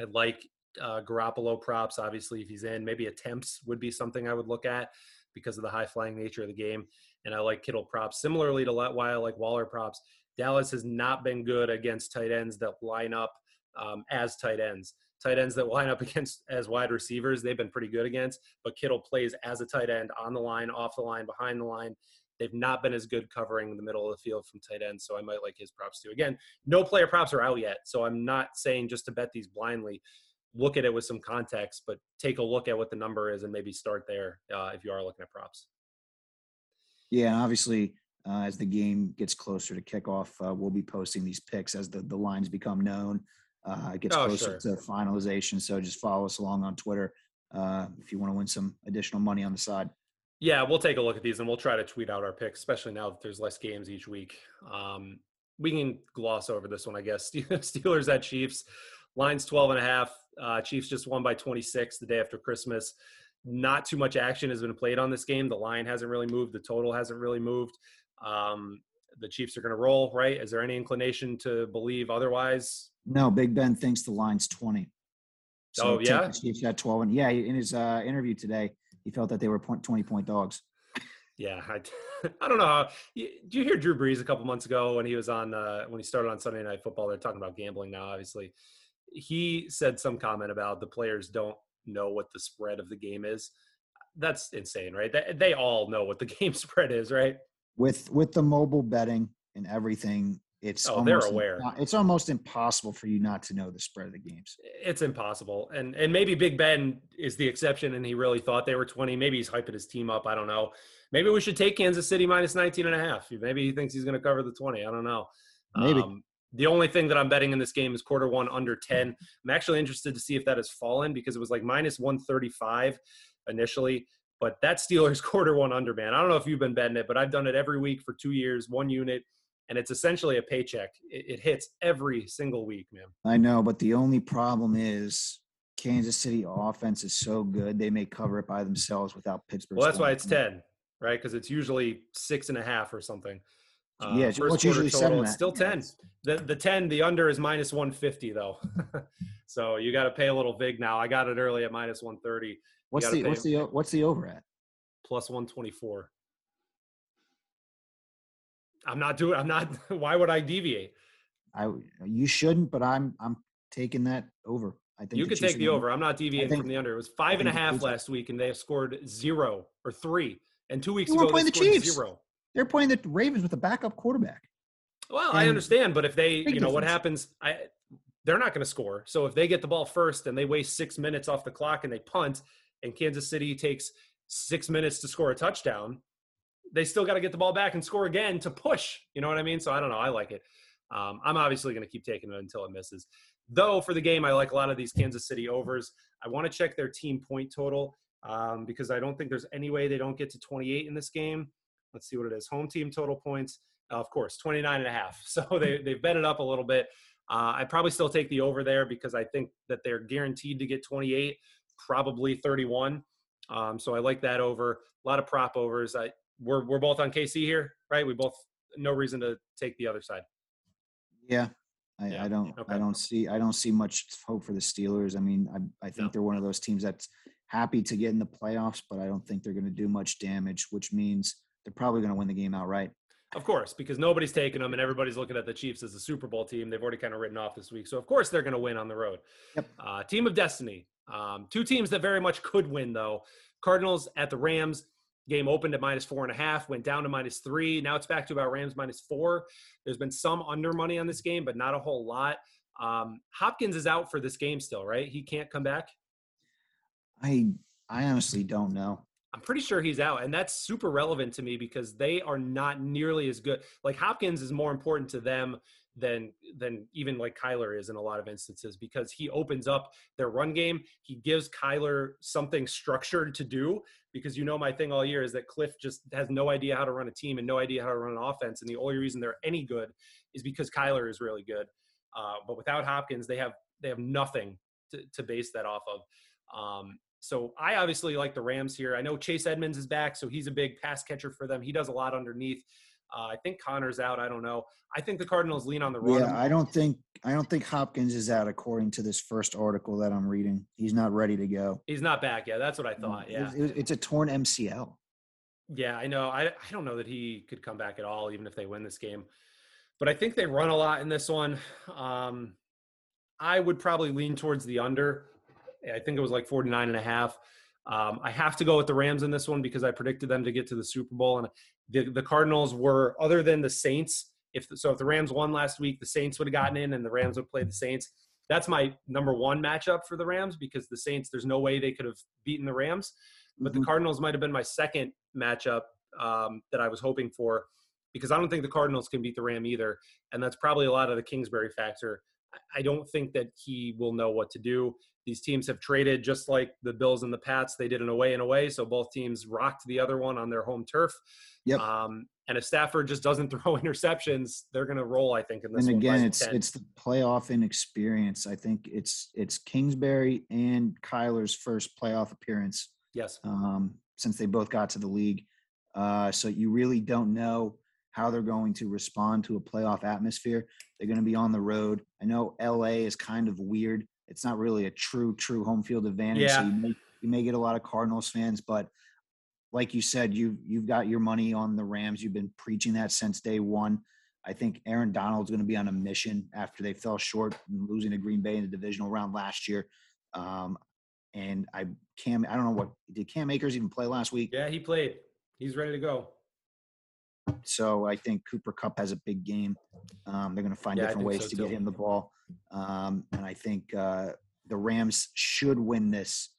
I like uh, Garoppolo props. Obviously, if he's in, maybe attempts would be something I would look at because of the high flying nature of the game. And I like Kittle props. Similarly to why I like Waller props, Dallas has not been good against tight ends that line up um, as tight ends. Tight ends that line up against as wide receivers, they've been pretty good against. But Kittle plays as a tight end on the line, off the line, behind the line. They've not been as good covering the middle of the field from tight end, so I might like his props too. Again, no player props are out yet, so I'm not saying just to bet these blindly. look at it with some context, but take a look at what the number is and maybe start there uh, if you are looking at props. Yeah, obviously, uh, as the game gets closer to kickoff, uh, we'll be posting these picks as the, the lines become known. Uh, it gets Oh, closer sure. to finalization. So just follow us along on Twitter uh, if you want to win some additional money on the side. Yeah, we'll take a look at these and we'll try to tweet out our picks, especially now that there's less games each week. Um, we can gloss over this one, I guess. Steelers at Chiefs, lines 12 and a half. Uh, Chiefs just won by 26 the day after Christmas. Not too much action has been played on this game. The line hasn't really moved. The total hasn't really moved. Um, the Chiefs are going to roll, right? Is there any inclination to believe otherwise? No, Big Ben thinks the line's 20. Oh, yeah? Chiefs at 12. And yeah, in his uh, interview today, he felt that they were point, 20 point dogs. Yeah, I, I don't know. How, you, do you hear Drew Brees a couple months ago when he was on uh, when he started on Sunday Night Football? They're talking about gambling now. Obviously, he said some comment about the players don't know what the spread of the game is. That's insane, right? They, they all know what the game spread is, right? With with the mobile betting and everything, it's Oh, they're almost aware. impo- it's almost impossible for you not to know the spread of the games. It's impossible. And and maybe Big Ben is the exception, and he really thought they were twenty. Maybe he's hyping his team up. I don't know. Maybe we should take Kansas City minus 19 and a half. Maybe he thinks he's going to cover the 20. I don't know. Maybe. Um, the only thing that I'm betting in this game is quarter one under 10. I'm actually interested to see if that has fallen because it was like minus 135 initially. But that Steelers quarter one under, man. I don't know if you've been betting it, but I've done it every week for two years, one unit, and it's essentially a paycheck. It, it hits every single week, man. I know, but the only problem is Kansas City offense is so good they may cover it by themselves without Pittsburgh. Well, that's why it's 10, right? Because it's usually six and a half or something. Uh, Yeah, it's- well, it's usually quarter seven total, it's still 10. it's- The the 10, the under is minus 150 though. so you got to pay a little vig now. I got it early at minus 130, What's the what's the what's the over at? plus 124. I'm not doing. I'm not. Why would I deviate? I you shouldn't, but I'm I'm taking that over. I think You could take the over. I'm not deviating think- from the under. It was five and a half last week, and they have scored zero or three. And two weeks ago, playing the Chiefs. zero. They're playing the Ravens with a backup quarterback. Well, I understand, but if they, you know, what happens, I they're not going to score. So if they get the ball first and they waste six minutes off the clock and they punt, and Kansas City takes six minutes to score a touchdown, they still got to get the ball back and score again to push. You know what I mean? So I don't know. I like it. Um, I'm obviously going to keep taking it until it misses. Though for the game, I like a lot of these Kansas City overs. I want to check their team point total um, because I don't think there's any way they don't get to 28 in this game. Let's see what it is. Home team total points, uh, of course, 29 and a half. So they, they've bet it up a little bit. Uh, I'd probably still take the over there because I think that they're guaranteed to get 28, probably 31. Um, so I like that over. A lot of prop overs. I, we're, we're both on KC here, right? We both, no reason to take the other side. Yeah. I, Yeah, I don't okay. I don't see I don't see much hope for the Steelers. I mean, I I think No. they're one of those teams that's happy to get in the playoffs, but I don't think they're going to do much damage, which means they're probably going to win the game outright. Of course, because nobody's taking them and everybody's looking at the Chiefs as a Super Bowl team. They've already kind of written off this week. So, of course, they're going to win on the road. Yep. Uh, team of Destiny. Um, two teams that very much could win, though. Cardinals at the Rams. Game opened at minus four and a half, went down to minus three. Now it's back to about Rams minus four. There's been some under money on this game, but not a whole lot. Um, Hopkins is out for this game still, right? He can't come back. I I honestly don't know. I'm pretty sure he's out, and that's super relevant to me because they are not nearly as good. Like Hopkins is more important to them than than even like Kyler is in a lot of instances because he opens up their run game. He gives Kyler something structured to do because you know my thing all year is that Cliff just has no idea how to run a team and no idea how to run an offense, and the only reason they're any good is because Kyler is really good. Uh, but without Hopkins, they have they have nothing to, to base that off of. Um, so I obviously like the Rams here. I know Chase Edmonds is back, so he's a big pass catcher for them. He does a lot underneath. Uh, I think Conner's out. I don't know. I think the Cardinals lean on the run. Yeah, I don't think I don't think Hopkins is out according to this first article that I'm reading. He's not ready to go. He's not back yet. That's what I thought. Yeah, It's, it's a torn MCL. yeah, I know. I I don't know that he could come back at all, even if they win this game. But I think they run a lot in this one. Um, I would probably lean towards the under. I think it was like 49 and a half. Um, I have to go with the Rams in this one because I predicted them to get to the Super Bowl. And the, the Cardinals were, other than the Saints, if so, if the Rams won last week, the Saints would have gotten in and the Rams would play the Saints. that's my number one matchup for the Rams because the Saints, there's no way they could have beaten the Rams. But Mhm. the Cardinals might have been my second matchup um, that I was hoping for because I don't think the Cardinals can beat the Ram either. And that's probably a lot of the Kingsbury factor. I don't think that he will know what to do. These teams have traded just like the Bills and the Pats. They did an away and away. So both teams rocked the other one on their home turf. Yep. Um, and if Stafford just doesn't throw interceptions, they're going to roll, I think, in this and again, it's 10. it's the playoff inexperience. I think it's it's Kingsbury and Kyler's first playoff appearance yes. um, since they both got to the league. Uh, so you really don't know how they're going to respond to a playoff atmosphere. They're going to be on the road. I know LA is kind of weird. It's not really a true true home field advantage. So you may, you may get a lot of Cardinals fans, but like you said, you you've got your money on the Rams. You've been preaching that since day one. I think Aaron Donald's going to be on a mission after they fell short in losing to Green Bay in the divisional round last year. Um, and I Cam, I don't know what did Cam Akers even play last week? Yeah, he played. He's ready to go. So I think Cooper Kupp has a big game. Um, they're going to find Yeah, different ways so to get him the ball, um, and I think uh, the Rams should win this,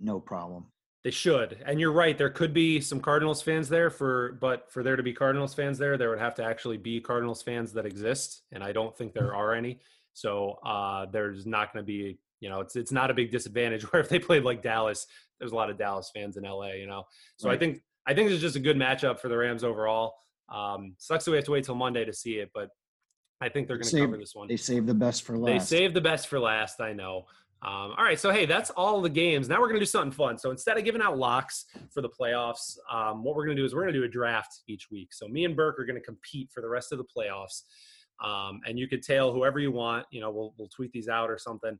no problem. They should. And you're right. There could be some Cardinals fans there for, but for there to be Cardinals fans there, there would have to actually be Cardinals fans that exist. And I don't think there are any. So uh, there's not going to be, you know, it's, it's not a big disadvantage where if they played like Dallas, there's a lot of Dallas fans in LA, you know? So I think, I think it's just a good matchup for the Rams overall. Um, sucks that we have to wait till Monday to see it, but I think they're going to cover this one. They saved the best for last. They saved the best for last. I know. Um, all right, so hey, that's all the games. Now we're gonna do something fun. So instead of giving out locks for the playoffs, um, what we're gonna do is we're gonna do a draft each week. So me and Burke are gonna compete for the rest of the playoffs, um, and you could tail whoever you want. You know, we'll we'll tweet these out or something.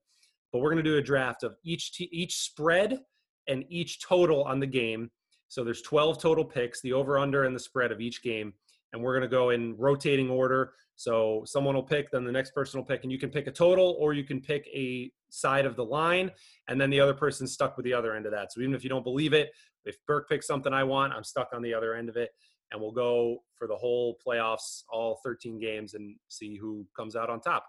But we're gonna do a draft of each te- each spread and each total on the game. So there's 12 total picks, the over under and the spread of each game, and we're gonna go in rotating order. So someone will pick, then the next person will pick, and you can pick a total or you can pick a side of the line, and then the other person's stuck with the other end of that. So even if you don't believe it, if Burke picks something I want, I'm stuck on the other end of it, and we'll go for the whole playoffs, all 13 games, and see who comes out on top.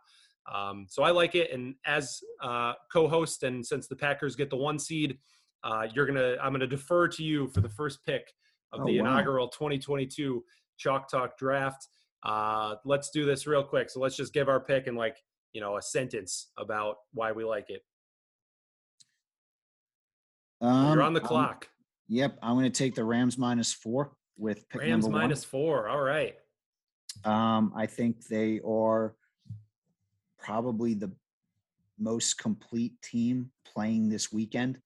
Um, so I like it, and as uh, co-host, and since the Packers get the one seed, uh, you're gonna I'm gonna defer to you for the first pick of Oh, the wow. inaugural 2022 Chalk Talk Draft. Uh, let's do this real quick. So let's just give our pick in like you know a sentence about why we like it. Um, You're on the clock. yep, I'm going to take the Rams minus four with pick Rams number one. minus four. All right. Um, I think they are probably the most complete team playing this weekend.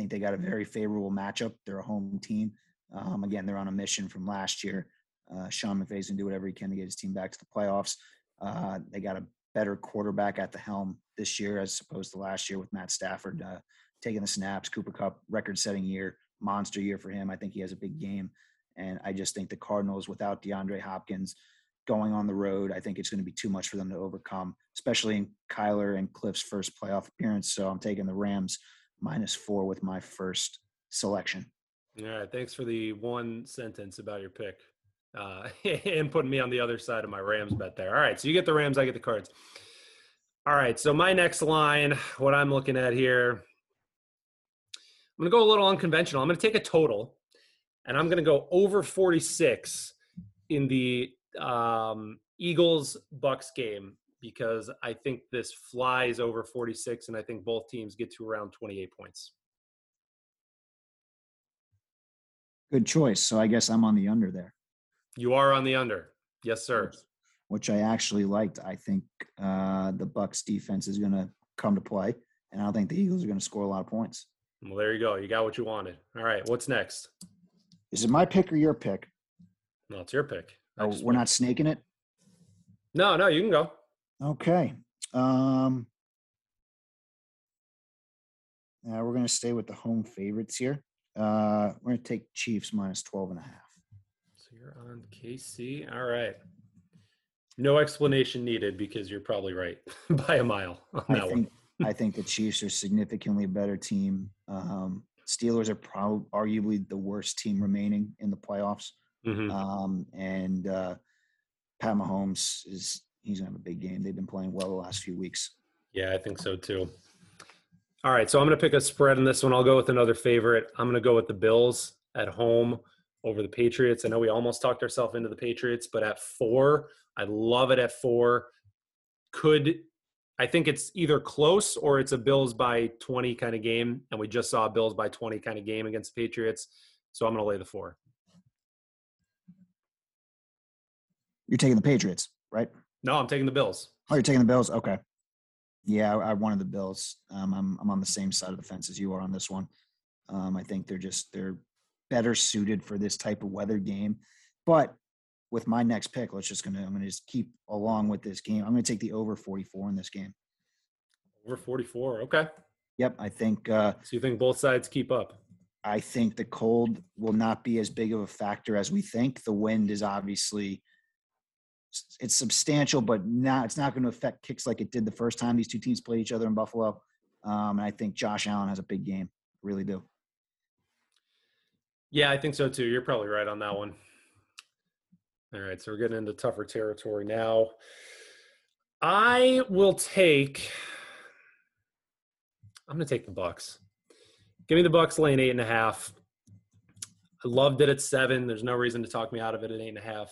Think they got a very favorable matchup. They're a home team. Um, again, they're on a mission from last year. Uh, Sean McVay's going to do whatever he can to get his team back to the playoffs. Uh, they got a better quarterback at the helm this year as opposed to last year with Matt Stafford uh, taking the snaps. Cooper Kupp, record setting year, monster year for him. I think he has a big game. And I just think the Cardinals, without DeAndre Hopkins, going on the road. I think it's going to be too much for them to overcome, especially in Kyler and Cliff's first playoff appearance. So I'm taking the Rams minus four with my first selection. All right. Thanks for the one sentence about your pick uh, and putting me on the other side of my Rams bet there. All right. So you get the Rams, I get the cards. All right. So my next line, what I'm looking at here, I'm going to go a little unconventional. I'm going to take a total and I'm going to go over 46 in the um, Eagles Bucs game because I think this flies over 46 and I think both teams get to around 28 points. Good choice. So I guess I'm on the under there, You are on the under. Yes, sir. which I actually liked. I think uh, the Bucs defense is going to come to play, and I don't think the Eagles are going to score a lot of points. Well, there you go. You got what you wanted. All right. What's next? Is it my pick or your pick? No, it's your pick. Oh, we're went- not snaking it. No, no, you can go. Okay. Um, now we're going to stay with the home favorites here. Uh, we're going to take Chiefs minus 12 and a half. So you're on KC. All right. No explanation needed because you're probably right by a mile on I that one. think, I think the Chiefs are significantly a better team. Um, Steelers are probably arguably the worst team remaining in the playoffs. Mhm. Um, and uh, Pat Mahomes is he's gonna have a big game. They've been playing well the last few weeks. Yeah, I think so too. All right, so I'm going to pick a spread in this one. I'll go with another favorite. I'm going to go with the Bills at home over the Patriots. I know we almost talked ourselves into the Patriots, but at four, I love it at four. Could I think it's either close or it's a Bills by 20 kind of game, and we just saw a Bills by 20 kind of game against the Patriots. So I'm going to lay the four. You're taking the Patriots, right? No, I'm taking the Bills. Oh, you're taking the Bills. Okay. Yeah, I, I wanted the Bills. Um, I'm I'm on the same side of the fence as you are on this one. Um, I think they're just they're better suited for this type of weather game. But with my next pick, let's just gonna I'm gonna just keep along with this game. I'm gonna take the over 44 in this game. Over 44. Okay. Yep, I think. Uh, so you think both sides keep up? I think the cold will not be as big of a factor as we think. The wind is obviously it's substantial, but now it's not going to affect kicks like it did the first time these two teams played each other in Buffalo. Um, and I think Josh Allen has a big game. Really do. Yeah, I think so too. You're probably right on that one. All right, so we're getting into tougher territory now. I will take. I'm going to take the Bucs. Give me the Bucs lane eight and a half. I loved it at seven. There's no reason to talk me out of it at eight and a half.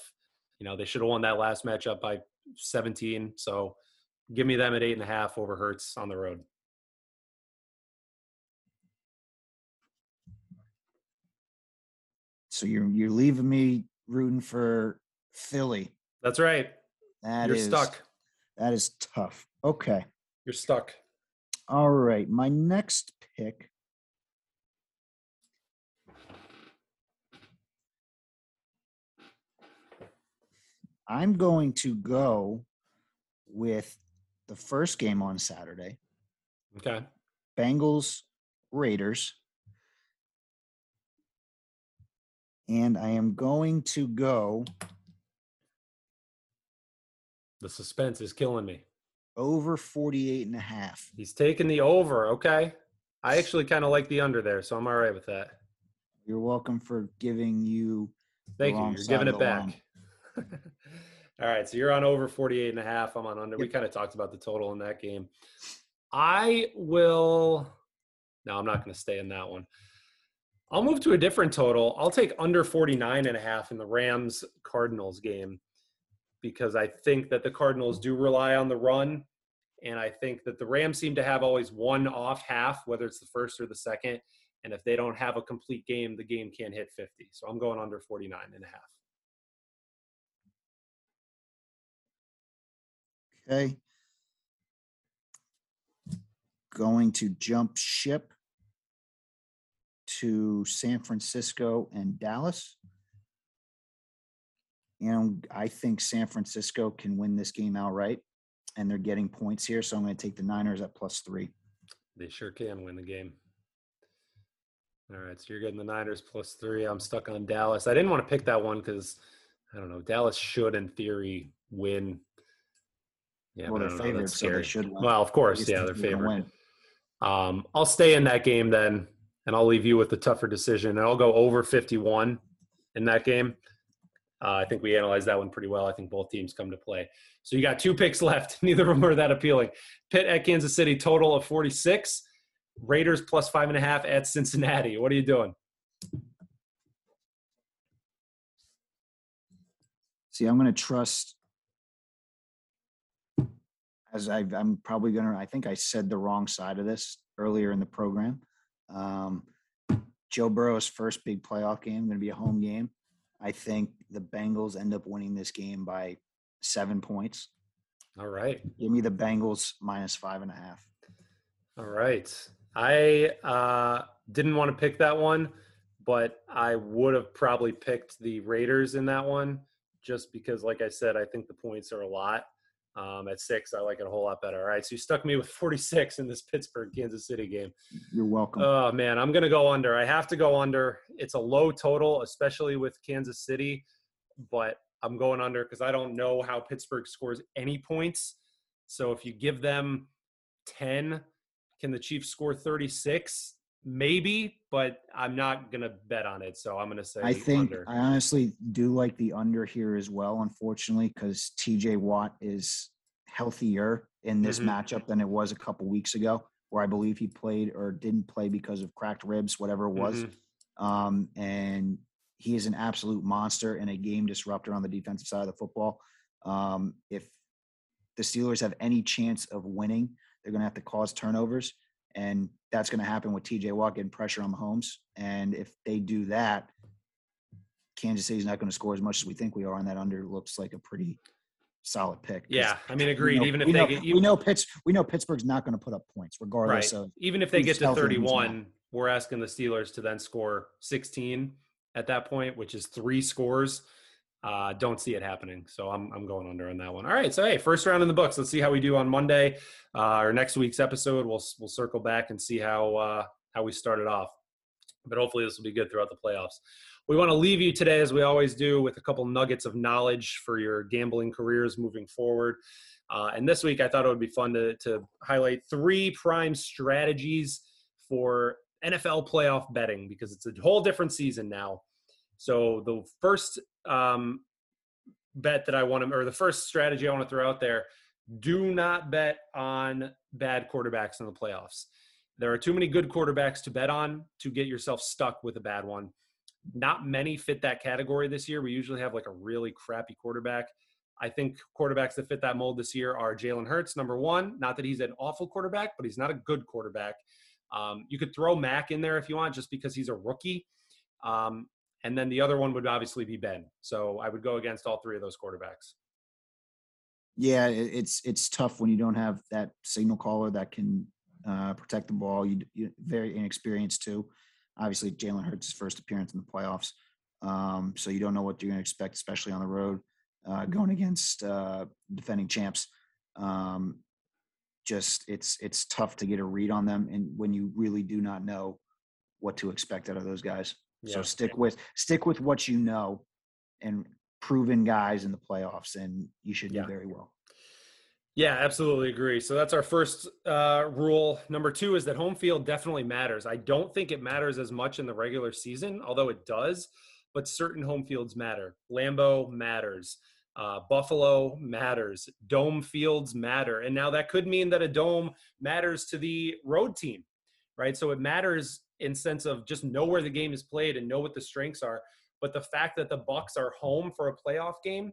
You know, they should have won that last matchup by 17. So give me them at eight and a half over Hurts on the road. So you're you're leaving me rooting for Philly. That's right. That You're is- stuck. That is tough. Okay. You're stuck. All right. My next pick. I'm going to go with the first game on Saturday Okay. Bengals Raiders. And I am going to go The suspense is killing me. over 48 and a half. He's taking the over. Okay. I actually kind of like the under there, so I'm all right with that. You're welcome for giving you Thank you. You're giving it back. all right. So you're on over 48 and a half. I'm on under. We kind of talked about the total in that game. I will. No, I'm not going to stay in that one. I'll move to a different total. I'll take under 49 and a half in the Rams Cardinals game because I think that the Cardinals do rely on the run. And I think that the Rams seem to have always one off half, whether it's the first or the second. And if they don't have a complete game, the game can't hit 50. So I'm going under 49 and a half. Okay. Going to jump ship to San Francisco and Dallas. And I think San Francisco can win this game outright, and they're getting points here. So I'm going to take the Niners at plus three. They sure can win the game. All right, so you're getting the Niners plus three. I'm stuck on Dallas. I didn't want to pick that one because I don't know. Dallas should, in theory, win. Yeah, well, they're favored, so they should win. Well, of course, yeah, they're they're favored. Um, I'll stay in that game then, and I'll leave you with the tougher decision. And I'll go over 51 in that game. Uh, I think we analyzed that one pretty well. I think both teams come to play. So you got two picks left. Neither of them are that appealing. Pitt at Kansas City, total of 46. Raiders plus five and a half at Cincinnati. What are you doing? See, I'm going to trust. As I, I'm probably going to, I think I said the wrong side of this earlier in the program. Um, Joe Burrow's first big playoff game going to be a home game. I think the Bengals end up winning this game by seven points. All right. Give me the Bengals minus five and a half. All right. I uh, didn't want to pick that one, but I would have probably picked the Raiders in that one just because, like I said, I think the points are a lot. Um, at six, I like it a whole lot better. All right. So you stuck me with 46 in this Pittsburgh Kansas City game. You're welcome. Oh, man. I'm going to go under. I have to go under. It's a low total, especially with Kansas City, but I'm going under because I don't know how Pittsburgh scores any points. So if you give them 10, can the Chiefs score 36? Maybe, but I'm not going to bet on it. So I'm going to say I think under. I honestly do like the under here as well, unfortunately, because TJ Watt is healthier in this Mhm. matchup than it was a couple weeks ago, where I believe he played or didn't play because of cracked ribs, whatever it was. Mhm. Um, and he is an absolute monster and a game disruptor on the defensive side of the football. Um, if the Steelers have any chance of winning, they're going to have to cause turnovers, and that's going to happen with TJ Watt getting pressure on Mahomes. And if they do that, Kansas City's not going to score as much as we think we are, and that under looks like a pretty solid pick. Yeah, I mean, agreed. know- even if we they know, get, we know Pitts, we know Pittsburgh's not going to put up points regardless right, of even if they get to healthy and who's not. 31, we're asking the Steelers to then score 16 at that point, which is three scores. Uh, don't see it happening, so I'm I'm going under on that one. All right, so hey, first round in the books. Let's see how we do on Monday uh, or next week's episode. We'll we'll circle back and see how uh, how we started off. But hopefully, this will be good throughout the playoffs. We want to leave you today, as we always do, with a couple nuggets of knowledge for your gambling careers moving forward. Uh, and this week, I thought it would be fun to, to highlight three prime strategies for NFL playoff betting because it's a whole different season now. So, the first um, bet that I want to, or the first strategy I want to throw out there do not bet on bad quarterbacks in the playoffs. There are too many good quarterbacks to bet on to get yourself stuck with a bad one. Not many fit that category this year. We usually have like a really crappy quarterback. I think quarterbacks that fit that mold this year are Jalen Hurts, number one. Not that he's an awful quarterback, but he's not a good quarterback. Um, you could throw Mac in there if you want, just because he's a rookie. Um, and then the other one would obviously be Ben. So I would go against all three of those quarterbacks. Yeah, it's it's tough when you don't have that signal caller that can uh, protect the ball. You you very inexperienced too. Obviously, Jalen Hurts' first appearance in the playoffs, um, so you don't know what you're going to expect, especially on the road, uh, going against uh, defending champs. Um, just it's it's tough to get a read on them, and when you really do not know what to expect out of those guys. So stick with stick with what you know, and proven guys in the playoffs, and you should Yeah. do very well. Yeah, absolutely agree. So that's our first uh, rule. Number two is that home field definitely matters. I don't think it matters as much in the regular season, although it does, but certain home fields matter. Lambeau matters. Uh, Buffalo matters. Dome fields matter. And now that could mean that a dome matters to the road team, right? So it matters in sense of just know where the game is played and know what the strengths are. But the fact that the Bucs are home for a playoff game,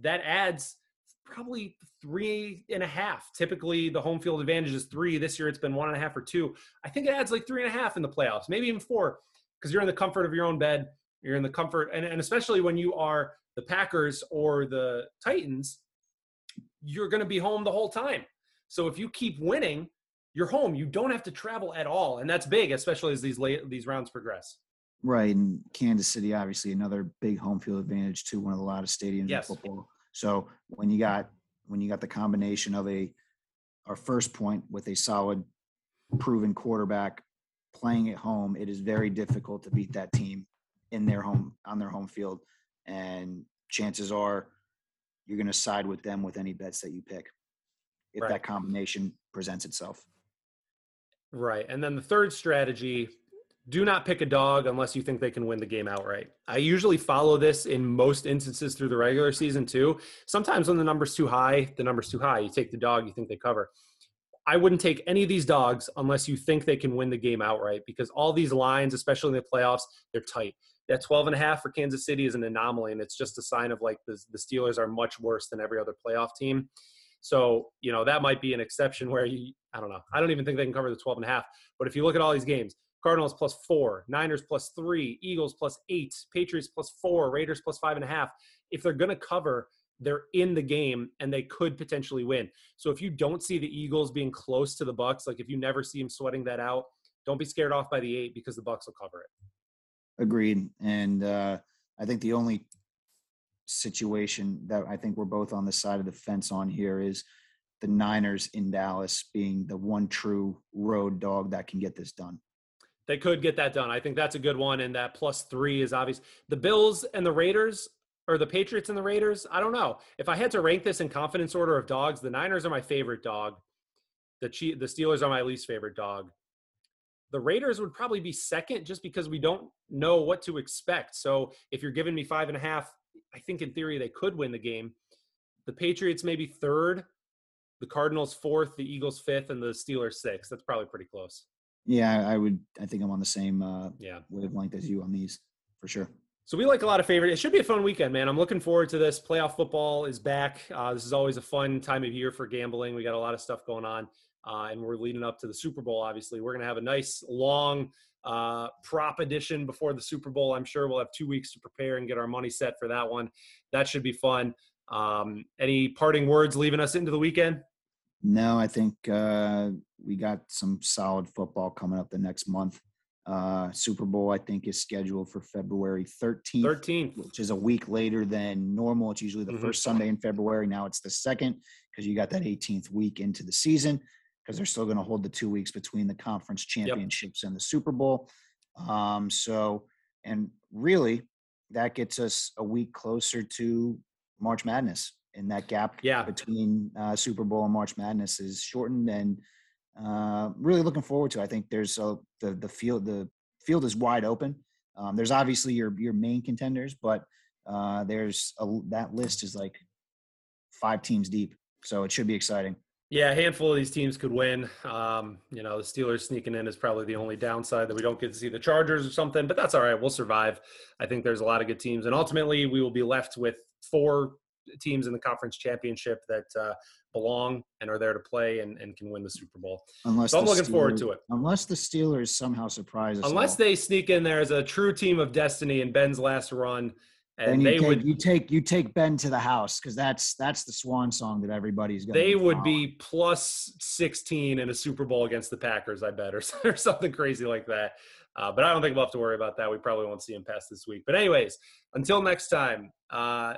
that adds probably three and a half. Typically, the home field advantage is three. This year, it's been one and a half or two. I think it adds like three and a half in the playoffs, maybe even four, because you're in the comfort of your own bed. You're in the comfort, and, and especially when you are the Packers or the Titans, you're going to be home the whole time. So if you keep winning, you're home. You don't have to travel at all, and that's big, especially as these late these rounds progress. Right, and Kansas City, obviously, another big home field advantage too. One of the loudest stadiums Yes. in football. So when you got when you got the combination of a our first point with a solid, proven quarterback playing at home, it is very difficult to beat that team in their home on their home field, and chances are you're going to side with them with any bets that you pick if Right. that combination presents itself. Right. And then the third strategy do not pick a dog unless you think they can win the game outright. I usually follow this in most instances through the regular season too. Sometimes when the number's too high, the number's too high. You take the dog, you think they cover. I wouldn't take any of these dogs unless you think they can win the game outright because all these lines, especially in the playoffs, they're tight. That 12 and a half for Kansas City is an anomaly, and it's just a sign of like the, the Steelers are much worse than every other playoff team. So, you know, that might be an exception where you, I don't know. I don't even think they can cover the 12 and a half. But if you look at all these games, Cardinals plus four, Niners plus three, Eagles plus eight, Patriots plus four, Raiders plus five and a half. If they're going to cover, they're in the game and they could potentially win. So if you don't see the Eagles being close to the Bucs, like if you never see them sweating that out, don't be scared off by the eight because the Bucs will cover it. Agreed. And uh, I think the only situation that I think we're both on the side of the fence on here is the Niners in Dallas being the one true road dog that can get this done. They could get that done. I think that's a good one. And that plus three is obvious. The Bills and the Raiders, or the Patriots and the Raiders, I don't know. If I had to rank this in confidence order of dogs, the Niners are my favorite dog. The che- the Steelers are my least favorite dog. The Raiders would probably be second just because we don't know what to expect. So if you're giving me five and a half, I think in theory they could win the game. The Patriots maybe third. the Cardinals fourth, the Eagles fifth, and the Steelers sixth. That's probably pretty close. Yeah, I would. I think I'm on the same uh, Yeah. wavelength as you on these for sure. So we like a lot of favorite. It should be a fun weekend, man. I'm looking forward to this. Playoff football is back. Uh, this is always a fun time of year for gambling. We got a lot of stuff going on, uh, and we're leading up to the Super Bowl. Obviously, we're gonna have a nice long uh, prop edition before the Super Bowl. I'm sure we'll have two weeks to prepare and get our money set for that one. That should be fun. Um, any parting words leaving us into the weekend? No, I think uh, we got some solid football coming up the next month. Uh, Super Bowl, I think, is scheduled for February 13th, 13th. which is a week later than normal. It's usually the Mhm. first Sunday in February. Now it's the second because you got that 18th week into the season because they're still going to hold the two weeks between the conference championships and the Super Bowl. Um, so, and really, that gets us a week closer to March Madness. And that gap Yeah. between uh, Super Bowl and March Madness is shortened, and uh, really looking forward to. it. I think there's a, the the field the field is wide open. Um, there's obviously your your main contenders, but uh, there's a, that list is like five teams deep, so it should be exciting. Yeah, a handful of these teams could win. Um, you know, the Steelers sneaking in is probably the only downside that we don't get to see the Chargers or something, but that's all right. We'll survive. I think there's a lot of good teams, and ultimately, we will be left with four teams in the conference championship that uh, belong and are there to play and, and can win the Super Bowl. Unless So I'm looking forward to it. Unless the Steelers somehow surprise us, Unless all. they sneak in there as a true team of destiny in Ben's last run, and you they take, would you take you take Ben to the house because that's that's the swan song that everybody's going. they would be plus 16 in a Super Bowl against the Packers, I bet, or, or something crazy like that. Uh, but I don't think we'll have to worry about that. We probably won't see him pass this week. But, anyways, until next time, uh,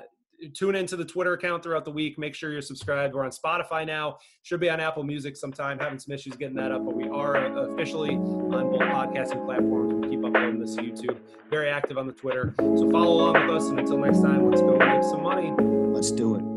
tune into the Twitter account throughout the week. Make sure you're subscribed. We're on Spotify now. Should be on Apple Music sometime. Having some issues getting that up, but we are officially on both podcasting platforms. Uploading this YouTube. Very active on the Twitter. So follow along with us. And until next time, let's go make some money. Let's do it.